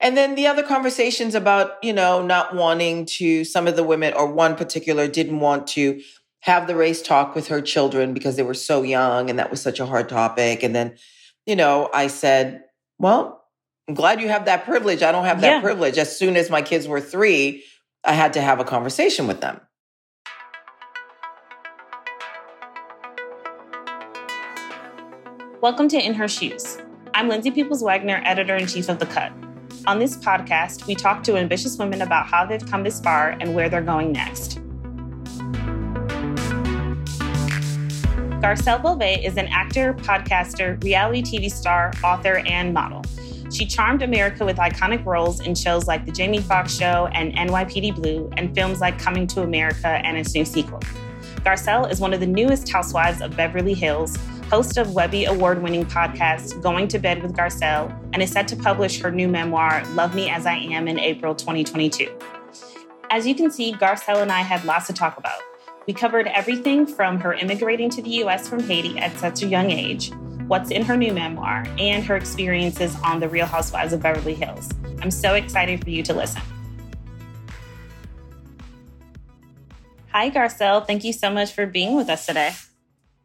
And then the other conversations about, you know, not wanting to, some of the women or one particular didn't want to have the race talk with her children because they were so young and that was such a hard topic. And then, you know, I said, well, I'm glad you have that privilege. I don't have that Yeah. privilege. As soon as my kids were three, I had to have a conversation with them. Welcome to In Her Shoes. I'm Lindsay Peoples Wagner, editor in chief of The Cut. On this podcast, we talk to ambitious women about how they've come this far and where they're going next. Garcelle Beauvais is an actor, podcaster, reality TV star, author, and model. She charmed America with iconic roles in shows like The Jamie Foxx Show and NYPD Blue, and films like Coming to America and its new sequel. Garcelle is one of the newest housewives of Beverly Hills, host of Webby award winning podcast Going to Bed with Garcelle, and is set to publish her new memoir, Love Me As I Am, in April 2022. As you can see, Garcelle and I had lots to talk about. We covered everything from her immigrating to the US from Haiti at such a young age, what's in her new memoir, and her experiences on The Real Housewives of Beverly Hills. I'm so excited for you to listen. Hi, Garcelle. Thank you so much for being with us today.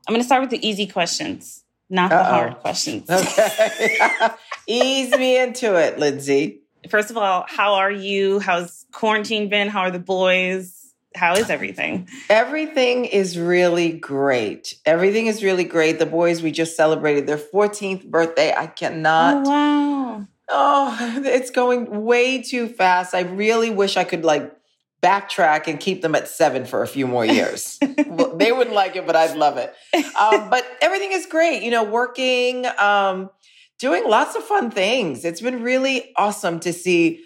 I'm going to start with the easy questions, not the Uh-oh. hard questions. Okay. Ease me into it, Lindsay. First of all, how are you? How's quarantine been? How are the boys? How is everything? Everything is really great. Everything is really great. The boys, we just celebrated their 14th birthday. I cannot. oh, wow. Oh, it's going way too fast. I really wish I could like backtrack and keep them at seven for a few more years. Well, they wouldn't like it, but I'd love it. Um, but everything is great. You know, working, um, doing lots of fun things. It's been really awesome to see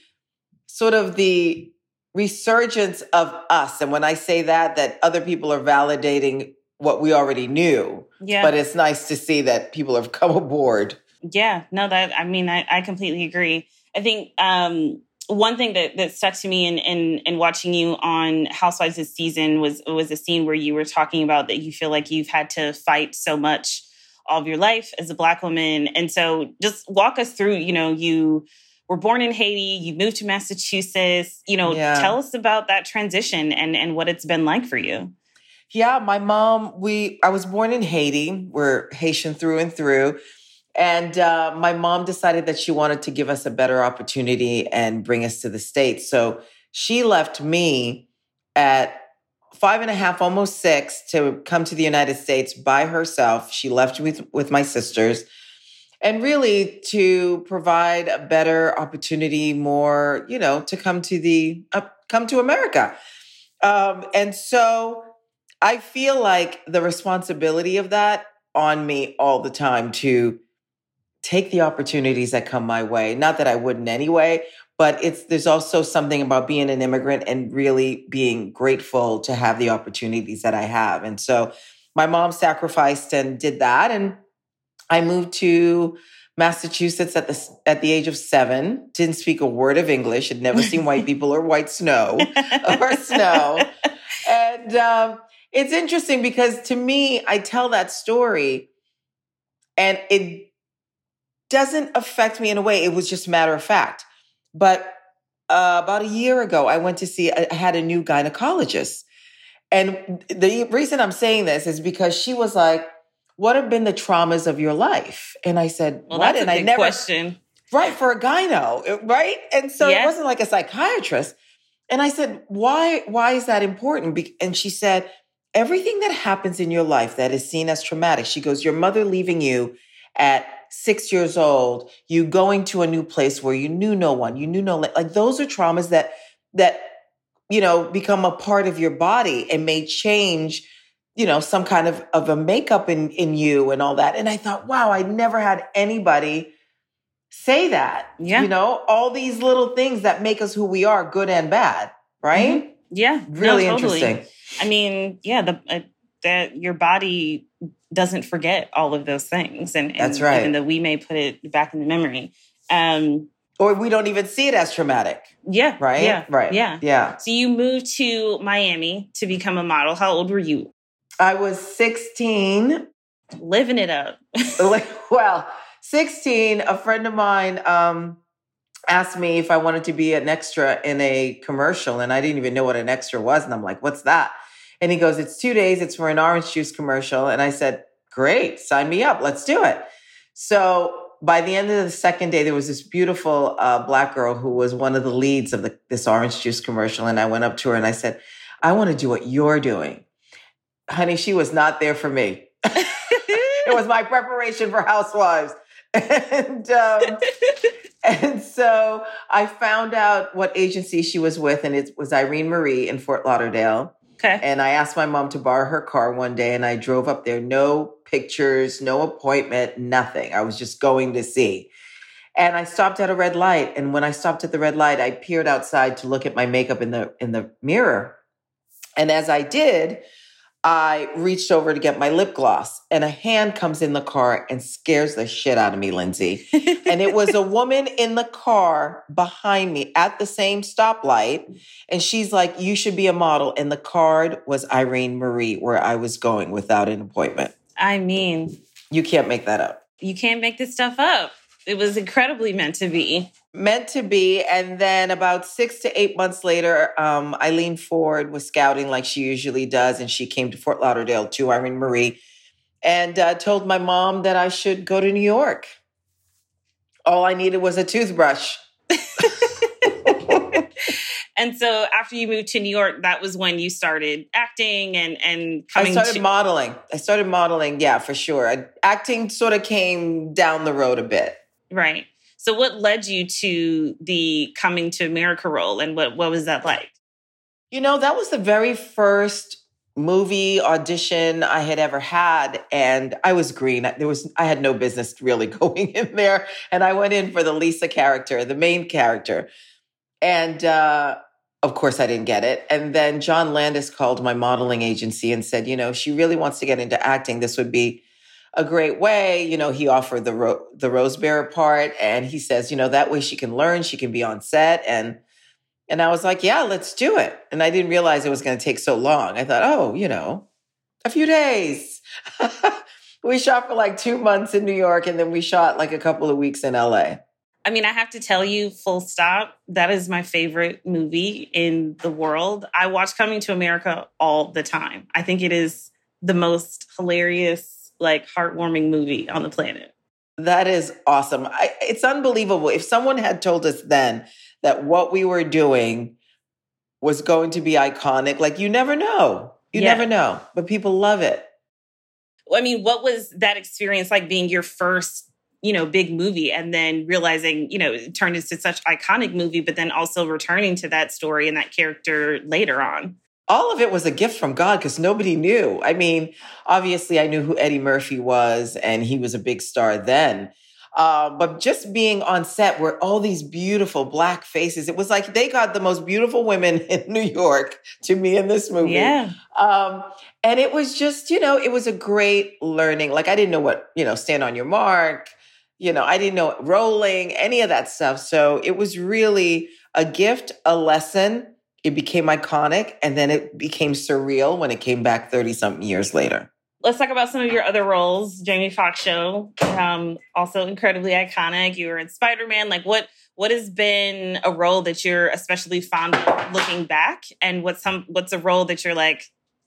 sort of the resurgence of us. And when I say that, that other people are validating what we already knew. Yeah. But it's nice to see that people have come aboard. Yeah, no, that I mean, I, I completely agree. I think um, one thing that, that stuck to me in, in in watching you on Housewives this season was was a scene where you were talking about that you feel like you've had to fight so much all of your life as a black woman, and so just walk us through. You know, you were born in Haiti, you moved to Massachusetts. You know, Yeah. tell us about that transition and and what it's been like for you. Yeah, my mom, we I was born in Haiti. We're Haitian through and through. And uh, my mom decided that she wanted to give us a better opportunity and bring us to the States. So she left me at five and a half, almost six, to come to the United States by herself. She left with, with my sisters. And really to provide a better opportunity, more, you know, to come to the, uh, come to America. Um, and so I feel like the responsibility of that on me all the time to take the opportunities that come my way. Not that I wouldn't anyway, but it's there's also something about being an immigrant and really being grateful to have the opportunities that I have. And so my mom sacrificed and did that and I moved to Massachusetts at the at the age of 7. Didn't speak a word of English. Had never seen white people or white snow or snow. And um, it's interesting because to me, I tell that story and it doesn't affect me in a way. It was just matter of fact. But uh, about a year ago, I went to see, I had a new gynecologist. And the reason I'm saying this is because she was like, What have been the traumas of your life? And I said, Well, What? and I never, question. right for a gyno right and so Yeah. it wasn't like a psychiatrist and i said why why is that important and she said everything that happens in your life that is seen as traumatic she goes your mother leaving you at six years old, you going to a new place where you knew no one, you knew no, like those are traumas that, that, you know, become a part of your body and may change, you know, some kind of, of a makeup in, in you and all that. And I thought, wow, I never had anybody say that. Yeah. You know, all these little things that make us who we are, good and bad, right? Mm-hmm. Yeah. Really no, totally. interesting. I mean, yeah, the, uh, that your body doesn't forget all of those things. And, and That's right. Even though we may put it back in the memory. Um, Or we don't even see it as traumatic, yeah. right? Yeah. Right. Yeah. Yeah. So you moved to Miami to become a model. How old were you? I was 16. Living it up. well, 16, a friend of mine um, asked me if I wanted to be an extra in a commercial, and I didn't even know what an extra was. And I'm like, what's that? And he goes, It's two days, it's for an orange juice commercial. And I said, Great, sign me up, let's do it. So by the end of the second day, there was this beautiful uh, black girl who was one of the leads of the, this orange juice commercial. And I went up to her and I said, I want to do what you're doing. Honey, she was not there for me. it was my preparation for Housewives. And um, and so I found out what agency she was with, and it was Irene Marie in Fort Lauderdale. Okay. And I asked my mom to borrow her car one day, and I drove up there. No pictures, no appointment, nothing. I was just going to see. And I stopped at a red light, and when I stopped at the red light, I peered outside to look at my makeup in the in the mirror. And as I did, I reached over to get my lip gloss, and a hand comes in the car and scares the shit out of me, Lindsay. and it was a woman in the car behind me at the same stoplight. And she's like, You should be a model. And the card was Irene Marie, where I was going without an appointment. I mean, You can't make that up. you can't make this stuff up. It was incredibly meant to be. Meant to be. And then about six to eight months later, um, Eileen Ford was scouting like she usually does. And she came to Fort Lauderdale to Irene Marie and uh, told my mom that I should go to New York. All I needed was a toothbrush. And so after you moved to New York, that was when you started acting and and I started to modeling. I started modeling, yeah, for sure. I, acting sort of came down the road a bit. right. So what led you to the coming to America role and what what was that like? You know, that was the very first movie audition I had ever had. And I was green. There was I had no business really going in there. And I went in for the Lisa character, the main character. And uh of course, I didn't get it. And then John Landis called my modeling agency and said, you know, she really wants to get into acting. This would be a great way. You know, he offered the ro- the rose bearer part, and he says, you know, that way she can learn, she can be on set, and and I was like, yeah, let's do it. And I didn't realize it was going to take so long. I thought, oh, you know, a few days. we shot for like two months in New York, and then we shot like a couple of weeks in LA. I mean, I have to tell you, full stop, that is my favorite movie in the world. I watch Coming to America all the time. I think it is the most hilarious, like heartwarming movie on the planet. That is awesome. I, it's unbelievable. If someone had told us then that what we were doing was going to be iconic, like you never know. You Yeah. never know, but people love it. I mean, what was that experience like being your first, you know, big movie and then realizing, you know, it turned into such iconic movie, but then also returning to that story and that character later on? All of it was a gift from God because nobody knew. I mean, obviously, I knew who Eddie Murphy was, and he was a big star then. Uh, but just being on set where all these beautiful black faces, it was like they got the most beautiful women in New York to me in this movie. Yeah. Um, and it was just, you know, it was a great learning. Like I didn't know what, you know, stand on your mark, you know, I didn't know rolling, any of that stuff. So it was really a gift, a lesson. It became iconic and then it became surreal when it came back 30 something years later. Let's talk about some of your other roles. Jamie Foxx show, um, also incredibly iconic. You were in Spider Man. Like, what what has been a role that you're especially fond of looking back, and what's some what's a role that you're like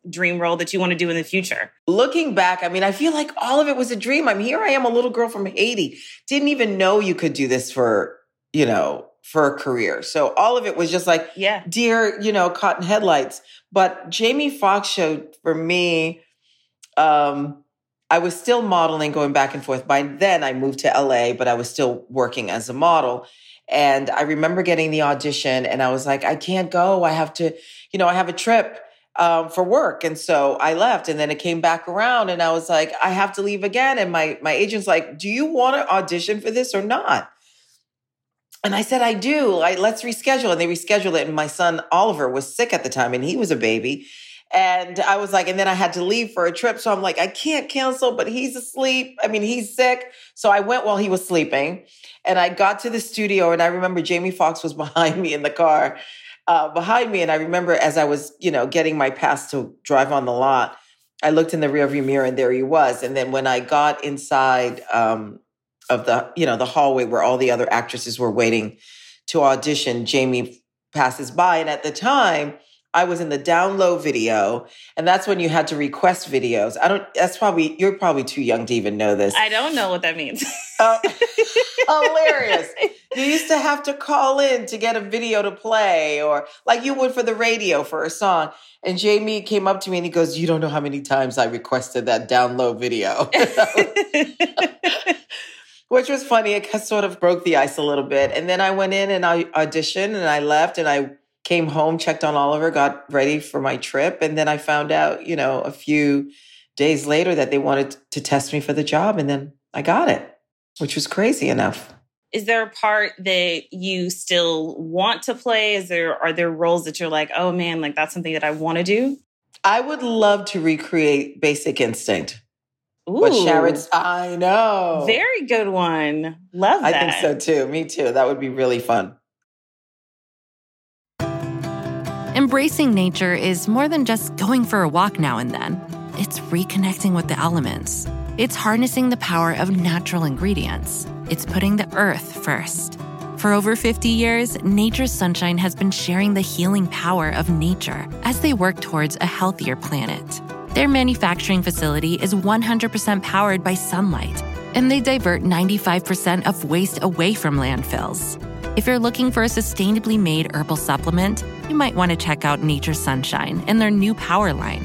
dream role that you want to do in the future? Looking back, I mean, I feel like all of it was a dream. I'm here. I am a little girl from Haiti. Didn't even know you could do this for, you know, for a career. So all of it was just like, Yeah, deer, you know, cotton headlights. But Jamie Foxx showed for me, um, I was still modeling, going back and forth. By then, I moved to LA, but I was still working as a model. And I remember getting the audition, and I was like, I can't go. I have to, you know, I have a trip um, for work. And so I left, and then it came back around, and I was like, I have to leave again. And my my agent's like, Do you want to audition for this or not? And I said, I do. I, let's reschedule. And they rescheduled it. And my son Oliver was sick at the time, and he was a baby. And I was like, and then I had to leave for a trip. So I'm like, I can't cancel, but he's asleep. I mean, he's sick. So I went while he was sleeping. And I got to the studio, and I remember Jamie Foxx was behind me in the car, uh, behind me. And I remember as I was, you know, getting my pass to drive on the lot, I looked in the rearview mirror, and there he was. And then when I got inside um, of the, you know, the hallway where all the other actresses were waiting to audition, Jamie passes by, and at the time I was in the down low video, and that's when you had to request videos. I don't. That's probably you're probably too young to even know this. I don't know what that means. uh, hilarious! You used to have to call in to get a video to play, or like you would for the radio for a song. And Jamie came up to me and he goes, "You don't know how many times I requested that down low video." Which was funny. It sort of broke the ice a little bit. And then I went in and I auditioned and I left and I came home, checked on Oliver, got ready for my trip. And then I found out, you know, a few days later that they wanted to test me for the job. And then I got it, which was crazy enough. Is there a part that you still want to play? Is there, are there roles that you're like, oh man, like that's something that I want to do? I would love to recreate Basic Instinct. Ooh, what Sharon's, I know. Very good one. Love that. I think so too. Me too. That would be really fun. Embracing nature is more than just going for a walk now and then. It's reconnecting with the elements. It's harnessing the power of natural ingredients. It's putting the earth first. For over 50 years, Nature's Sunshine has been sharing the healing power of nature as they work towards a healthier planet. Their manufacturing facility is 100% powered by sunlight, and they divert 95% of waste away from landfills. If you're looking for a sustainably made herbal supplement, you might want to check out Nature Sunshine and their new Power line.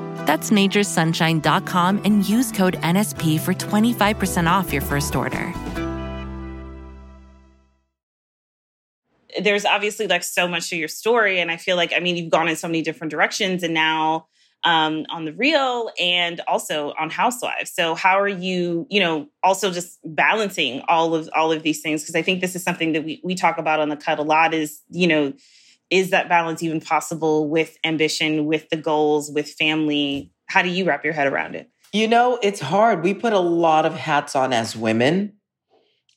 That's naturesunshine.com and use code NSP for 25% off your first order. There's obviously like so much to your story. And I feel like, I mean, you've gone in so many different directions and now um, on the real and also on housewives so how are you you know also just balancing all of all of these things because i think this is something that we, we talk about on the cut a lot is you know is that balance even possible with ambition, with the goals, with family? How do you wrap your head around it? You know, it's hard. We put a lot of hats on as women,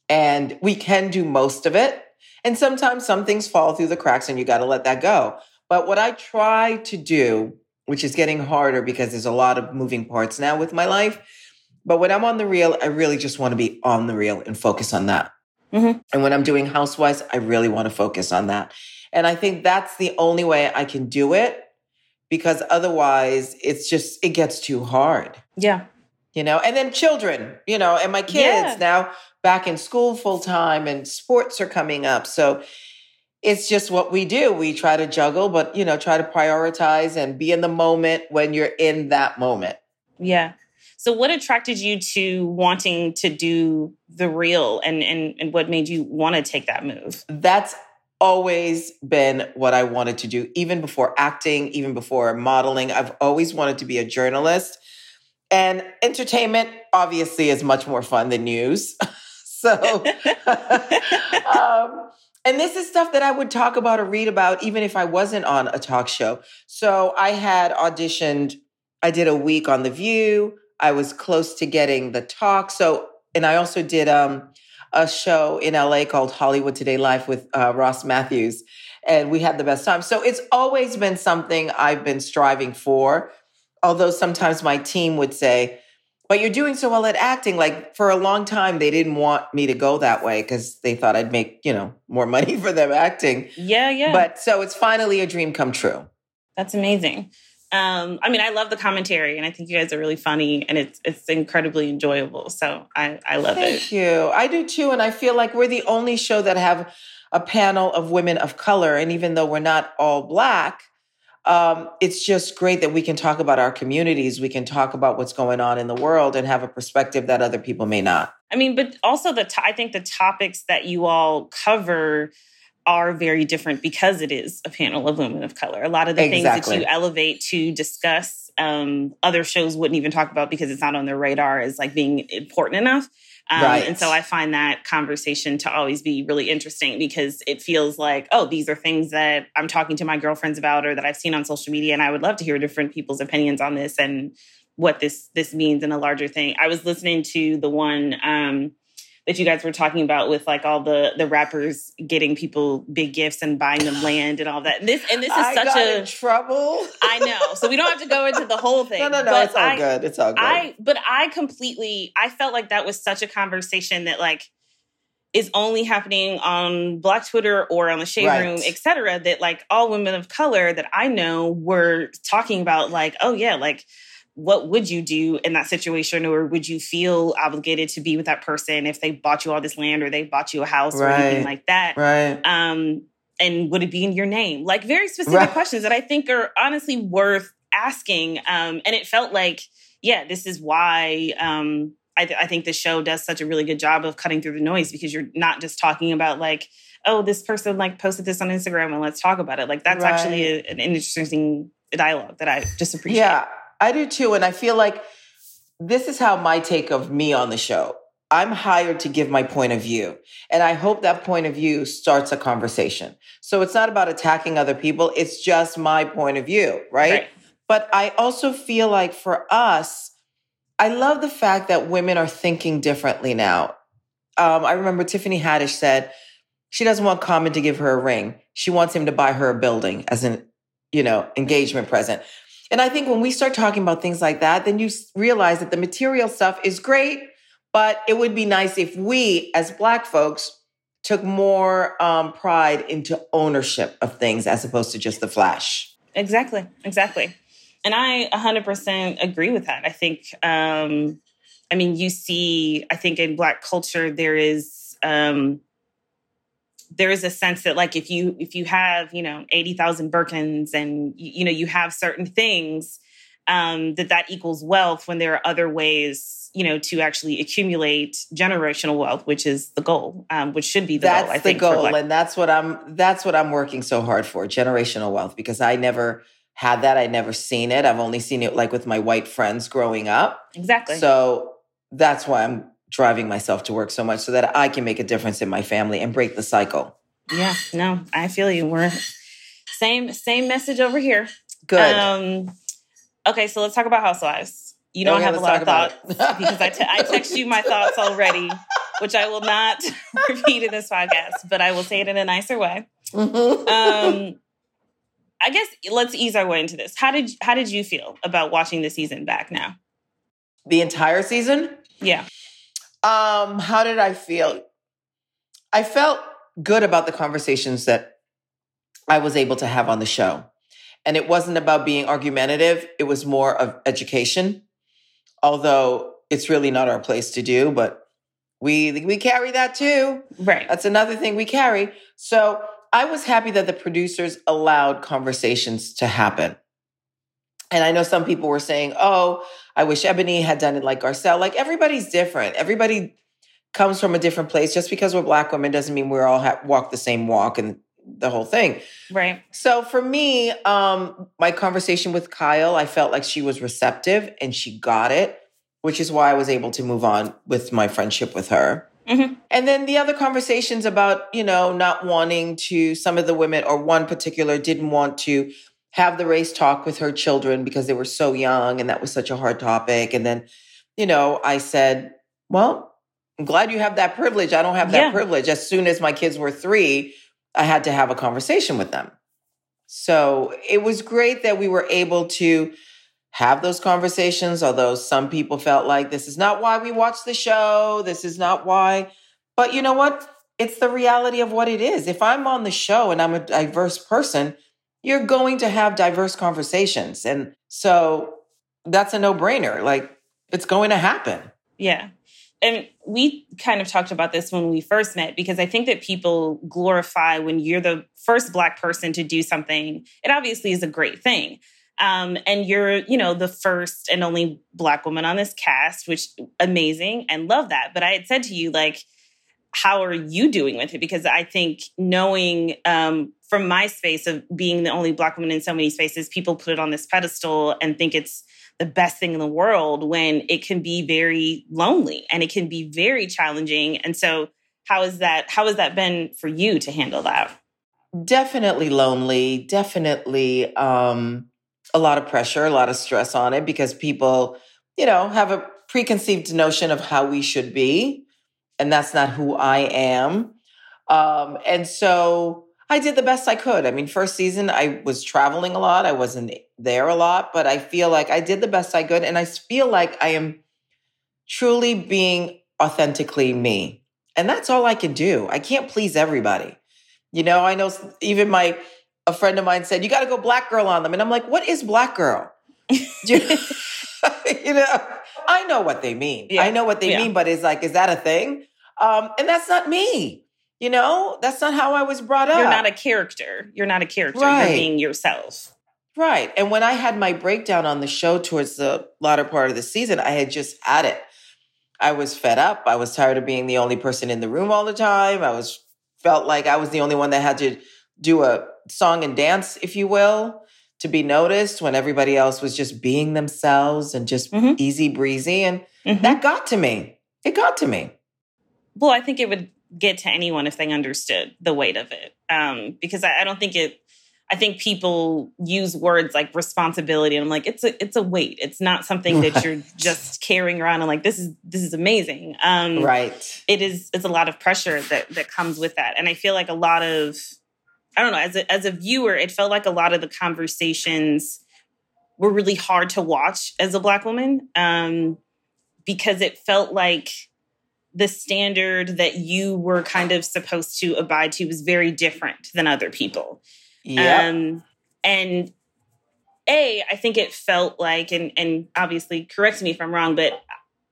and we can do most of it. And sometimes some things fall through the cracks, and you got to let that go. But what I try to do, which is getting harder because there's a lot of moving parts now with my life, but when I'm on the real, I really just want to be on the real and focus on that. Mm-hmm. And when I'm doing housewives, I really want to focus on that. And I think that's the only way I can do it because otherwise it's just, it gets too hard. Yeah. You know, and then children, you know, and my kids yeah. now back in school full time and sports are coming up. So it's just what we do. We try to juggle, but, you know, try to prioritize and be in the moment when you're in that moment. Yeah. So what attracted you to wanting to do the real and and, and what made you want to take that move? That's always been what I wanted to do, even before acting, even before modeling. I've always wanted to be a journalist. And entertainment obviously is much more fun than news. so, um, and this is stuff that I would talk about or read about even if I wasn't on a talk show. So I had auditioned, I did a week on The View. I was close to getting the talk. So, and I also did um, a show in LA called Hollywood Today Live with uh, Ross Mathews, and we had the best time. So it's always been something I've been striving for. Although sometimes my team would say, but you're doing so well at acting. Like for a long time, they didn't want me to go that way because they thought I'd make, you know, more money for them acting. Yeah, yeah. But so it's finally a dream come true. That's amazing. Um, I mean, I love the commentary, and I think you guys are really funny, and it's it's incredibly enjoyable. So I I love Thank it. Thank you. I do too, and I feel like we're the only show that have a panel of women of color, and even though we're not all black, um, it's just great that we can talk about our communities. We can talk about what's going on in the world and have a perspective that other people may not. I mean, but also the to- I think the topics that you all cover are very different because it is a panel of women of color. A lot of the exactly. things that you elevate to discuss, um, other shows wouldn't even talk about because it's not on their radar as like being important enough. Um, right. And so I find that conversation to always be really interesting because it feels like, oh, these are things that I'm talking to my girlfriends about or that I've seen on social media, and I would love to hear different people's opinions on this and what this this means in a larger thing. I was listening to the one um, that you guys were talking about with like all the the rappers getting people big gifts and buying them land and all that. And this and this is I such a trouble. I know. So we don't have to go into the whole thing. No, no, no. But it's all I, good. It's all good. I but I completely I felt like that was such a conversation that like is only happening on Black Twitter or on the Shade right. Room, et cetera, that like all women of color that I know were talking about, like, oh yeah, like what would you do in that situation? Or would you feel obligated to be with that person if they bought you all this land or they bought you a house right. or anything like that? Right. Um and would it be in your name? Like very specific right. questions that i think are honestly worth asking. Um and it felt like yeah this is why um I, th- I think the show does such a really good job of cutting through the noise because you're not just talking about like oh this person like posted this on instagram and let's talk about it. Like that's right. actually a, an interesting dialogue that i just appreciate. Yeah I do too. And I feel like this is how my take of me on the show. I'm hired to give my point of view. And I hope that point of view starts a conversation. So it's not about attacking other people, it's just my point of view, right? right. But I also feel like for us, I love the fact that women are thinking differently now. Um, I remember Tiffany Haddish said she doesn't want Common to give her a ring. She wants him to buy her a building as an, you know, engagement present. And I think when we start talking about things like that, then you realize that the material stuff is great, but it would be nice if we, as Black folks, took more um, pride into ownership of things as opposed to just the flash. Exactly, exactly. And I 100% agree with that. I think, um, I mean, you see, I think in Black culture, there is. Um, there is a sense that like if you if you have you know 80,000 Birkins and you, you know you have certain things um, that that equals wealth when there are other ways you know to actually accumulate generational wealth which is the goal um, which should be the that's goal I the think goal and that's what I'm that's what I'm working so hard for generational wealth because I never had that I never seen it. I've only seen it like with my white friends growing up. Exactly. So that's why I'm driving myself to work so much so that I can make a difference in my family and break the cycle. Yeah, no, I feel you. We're same same message over here. Good. Um, okay, so let's talk about housewives. You don't okay, have a lot of thoughts because I, te- I text you my thoughts already, which I will not repeat in this podcast, but I will say it in a nicer way. Um, I guess let's ease our way into this. How did how did you feel about watching the season back now? The entire season? Yeah. Um, how did I feel? I felt good about the conversations that I was able to have on the show. And it wasn't about being argumentative, it was more of education. Although it's really not our place to do, but we we carry that too. Right. That's another thing we carry. So I was happy that the producers allowed conversations to happen. And I know some people were saying, oh, I wish Eboni had done it like Garcelle. Like everybody's different. Everybody comes from a different place. Just because we're Black women doesn't mean we're all ha- walk the same walk and the whole thing. Right. So for me, um, my conversation with Kyle, I felt like she was receptive and she got it, which is why I was able to move on with my friendship with her. Mm-hmm. And then the other conversations about, you know, not wanting to, some of the women or one particular didn't want to have the race talk with her children because they were so young and that was such a hard topic. And then, you know, I said, well, I'm glad you have that privilege. I don't have that yeah. privilege. As soon as my kids were three, I had to have a conversation with them. So it was great that we were able to have those conversations, although some people felt like this is not why we watch the show. This is not why. But you know what? It's the reality of what it is. If I'm on the show and I'm a diverse person, you're going to have diverse conversations. And so that's a no brainer. Like it's going to happen. Yeah. And we kind of talked about this when we first met because I think that people glorify when you're the first Black person to do something. It obviously is a great thing. Um, and you're, you know, the first and only Black woman on this cast, which amazing and love that. But I had said to you, like, how are you doing with it? Because I think knowing um, from my space of being the only Black woman in so many spaces, people put it on this pedestal and think it's the best thing in the world when it can be very lonely and it can be very challenging. And so, how is that? How has that been for you to handle that? Definitely lonely. Definitely um, a lot of pressure, a lot of stress on it because people, you know, have a preconceived notion of how we should be, and that's not who I am. Um, and so I did the best I could. I mean, first season, I was traveling a lot. I wasn't there a lot, but I feel like I did the best I could. And I feel like I am truly being authentically me. And that's all I can do. I can't please everybody. You know, I know even my, a friend of mine said, you got to go black girl on them. And I'm like, what is black girl? you know, I know what they mean. Yeah. I know what they yeah. mean, but it's like, is that a thing? Um, and that's not me. You know, that's not how I was brought up. You're not a character. You're not a character. Right. You're being yourself. Right. And when I had my breakdown on the show towards the latter part of the season, I had just had it. I was fed up. I was tired of being the only person in the room all the time. I was felt like I was the only one that had to do a song and dance, if you will, to be noticed when everybody else was just being themselves and just mm-hmm. easy breezy. And mm-hmm. that got to me. It got to me. Well, I think it would get to anyone if they understood the weight of it. Um, because I, I don't think it I think people use words like responsibility, and I'm like, it's a it's a weight. It's not something that you're just carrying around and like this is this is amazing. Um, right. It is. It's a lot of pressure that that comes with that, and I feel like a lot of I don't know as a as a viewer, it felt like a lot of the conversations were really hard to watch as a black woman um, because it felt like the standard that you were kind of supposed to abide to was very different than other people. Yeah. Um, and a, I think it felt like, and and obviously correct me if I'm wrong, but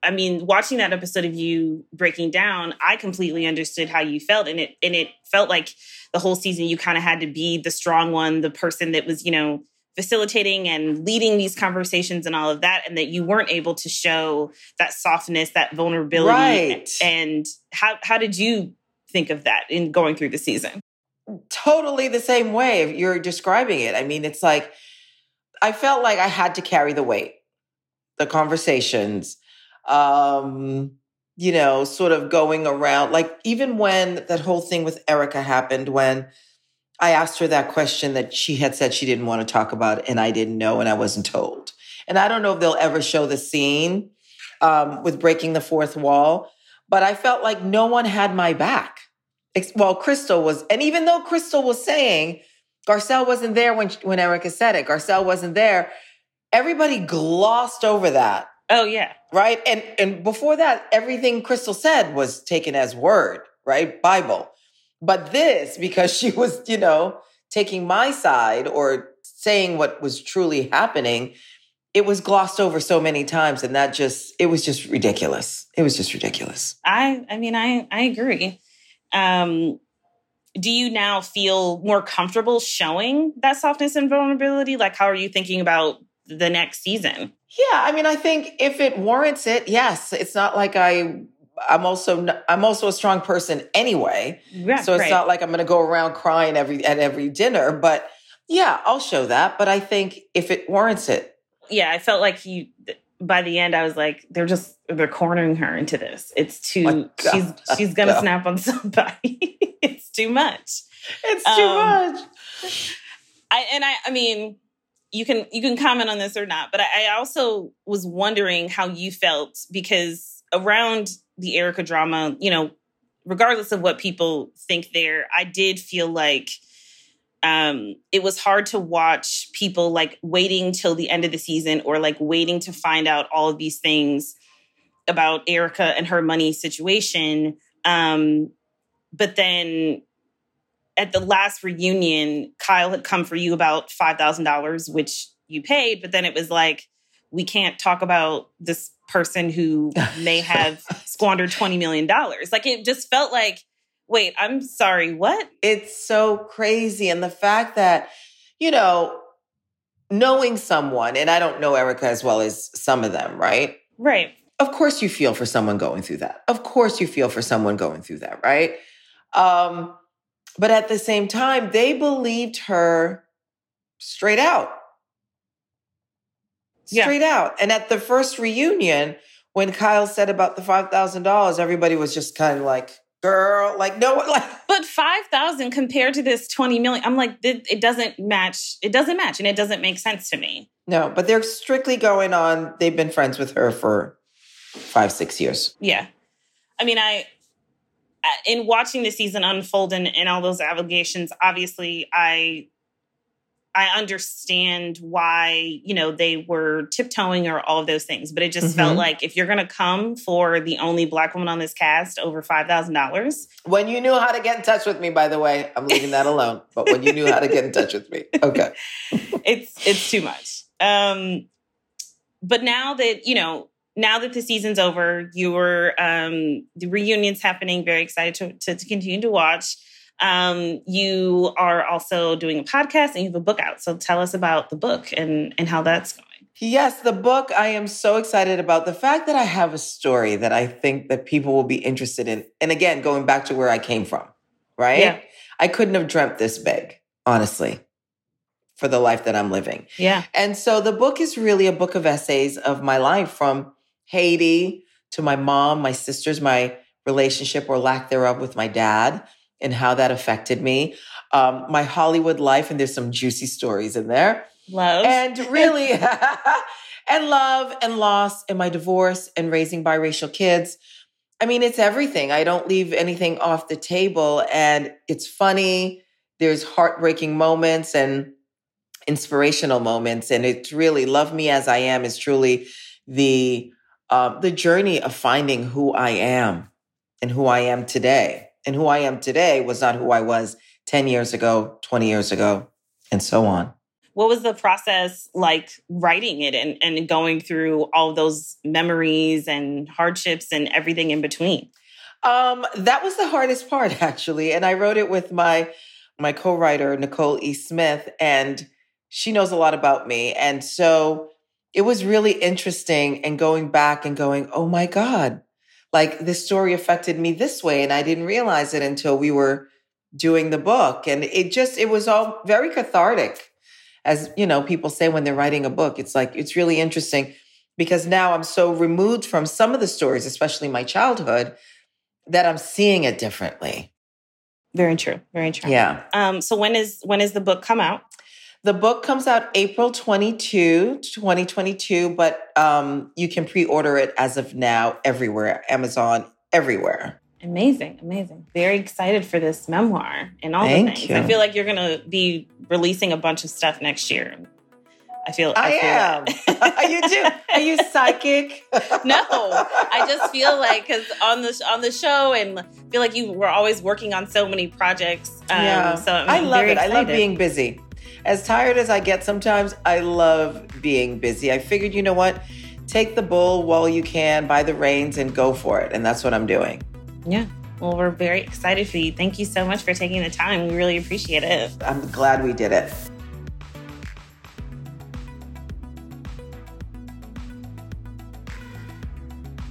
I mean, watching that episode of you breaking down, I completely understood how you felt, and it and it felt like the whole season you kind of had to be the strong one, the person that was, you know, facilitating and leading these conversations and all of that, and that you weren't able to show that softness, that vulnerability. Right. And how how did you think of that in going through the season? totally the same way you're describing it. I mean, it's like I felt like I had to carry the weight, the conversations, um, you know, sort of going around. Like even when that whole thing with erica happened, when I asked her that question that she had said she didn't want to talk about, and I didn't know, and I wasn't told. And I don't know if they'll ever show the scene um, with breaking the fourth wall, but I felt like no one had my back well, Crystal was, and even though Crystal was saying Garcelle wasn't there when when Erika said it, Garcelle wasn't there. Everybody glossed over that. Oh yeah, right. And and before that, everything Crystal said was taken as word, right, Bible. But this, because she was, you know, taking my side or saying what was truly happening, it was glossed over so many times, and that just it was just ridiculous. It was just ridiculous. I I mean I I agree. Um, do you now feel more comfortable showing that softness and vulnerability? Like, how are you thinking about the next season? Yeah, I mean, I think if it warrants it, yes. It's not like I I'm also I'm also a strong person anyway. Yeah, so it's right. not like I'm going to go around crying every at every dinner, but yeah, I'll show that, but I think if it warrants it. Yeah, I felt like you by the end, I was like, they're just they're cornering her into this. It's too she's she's gonna snap on somebody. it's too much. It's too um, much. I and I I mean, you can you can comment on this or not, but I, I also was wondering how you felt because around the Erika drama, you know, regardless of what people think there, I did feel like um, it was hard to watch people like waiting till the end of the season or like waiting to find out all of these things about Erika and her money situation. Um, but then at the last reunion, Kyle had come for you about $5,000, which you paid, but then it was like, we can't talk about this person who may have squandered $20 million. Like it just felt like, wait, I'm sorry, what? It's so crazy. And the fact that, you know, knowing someone, and I don't know Erika as well as some of them, right? Right. Of course you feel for someone going through that. Of course you feel for someone going through that, right? Um, but at the same time, they believed her straight out. Straight yeah. out. And at the first reunion, when Kyle said about the $5,000, everybody was just kind of like, girl, like, no one, like. But 5,000 compared to this 20 million, I'm like, it doesn't match. It doesn't match and it doesn't make sense to me. No, but they're strictly going on. They've been friends with her for five, six years. Yeah. I mean, I, uh, in watching the season unfold and, and all those allegations, obviously I I understand why, you know, they were tiptoeing or all of those things, but it just mm-hmm. felt like if you're going to come for the only black woman on this cast over $5,000. When you knew how to get in touch with me, by the way, I'm leaving that alone, but when you knew how to get in touch with me. Okay. it's it's too much. Um but now that, you know, now that the season's over, you were um, the reunion's happening. Very excited to, to, to continue to watch. Um, you are also doing a podcast and you have a book out. So tell us about the book and and how that's going. Yes, the book I am so excited about. The fact that I have a story that I think that people will be interested in. And again, going back to where I came from, right? Yeah. I couldn't have dreamt this big, honestly, for the life that I'm living. Yeah. And so the book is really a book of essays of my life from Haiti to my mom, my sisters, my relationship or lack thereof with my dad and how that affected me. Um, my Hollywood life, and there's some juicy stories in there. Love. And really, and love and loss and my divorce and raising biracial kids. I mean, it's everything. I don't leave anything off the table. And it's funny. There's heartbreaking moments and inspirational moments. And it's really Love Me As I Am is truly the uh, the journey of finding who I am and who I am today. And who I am today was not who I was 10 years ago, 20 years ago, and so on. What was the process like writing it and, and going through all those memories and hardships and everything in between? Um, that was the hardest part, actually. And I wrote it with my my co-writer, Nicole E. Smith, and she knows a lot about me. And so it was really interesting and going back and going, oh my God, like this story affected me this way. And I didn't realize it until we were doing the book. And it just, it was all very cathartic. As you know, people say when they're writing a book, it's like, it's really interesting because now I'm so removed from some of the stories, especially my childhood, that I'm seeing it differently. Very true. Very true. Yeah. Um, so when is when is the book come out? The book comes out April 22, 2022, but um, you can pre order it as of now everywhere, Amazon, everywhere. Amazing, amazing. Very excited for this memoir and all Thank the things. You. I feel like you're going to be releasing a bunch of stuff next year. I feel I, I feel am. Are you do? Are you psychic? no, I just feel like because on the on the show and feel like you were always working on so many projects. Um, yeah, so I'm i love it. Excited. I love being busy as tired as I get sometimes, I love being busy. I figured, you know what? Take the bull while you can, by the reins, and go for it. And that's what I'm doing. Yeah. Well, we're very excited for you. Thank you so much for taking the time. We really appreciate it. I'm glad we did it.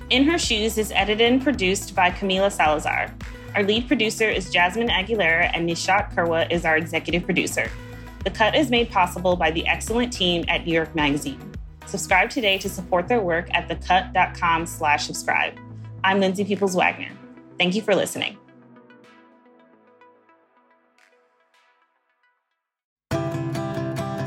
In Her Shoes is edited and produced by Camila Salazar. Our lead producer is Jasmine Aguilera, and Nishat Kurwa is our executive producer. The Cut is made possible by the excellent team at New York Magazine. Subscribe today to support their work at thecut.com slash subscribe. I'm Lindsay Peoples Wagner. Thank you for listening.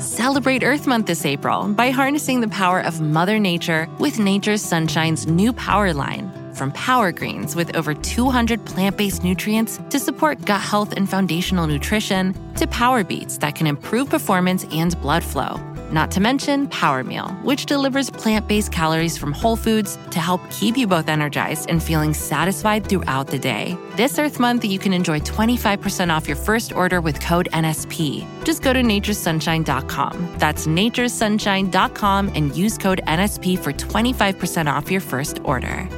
Celebrate Earth Month this April by harnessing the power of Mother Nature with Nature's Sunshine's new power line. From Power Greens with over 200 plant based nutrients to support gut health and foundational nutrition, to Power Beets that can improve performance and blood flow. Not to mention Power Meal, which delivers plant based calories from whole foods to help keep you both energized and feeling satisfied throughout the day. This Earth Month, you can enjoy 25% off your first order with code NSP. Just go to naturesunshine.com. That's naturesunshine.com and use code NSP for 25% off your first order.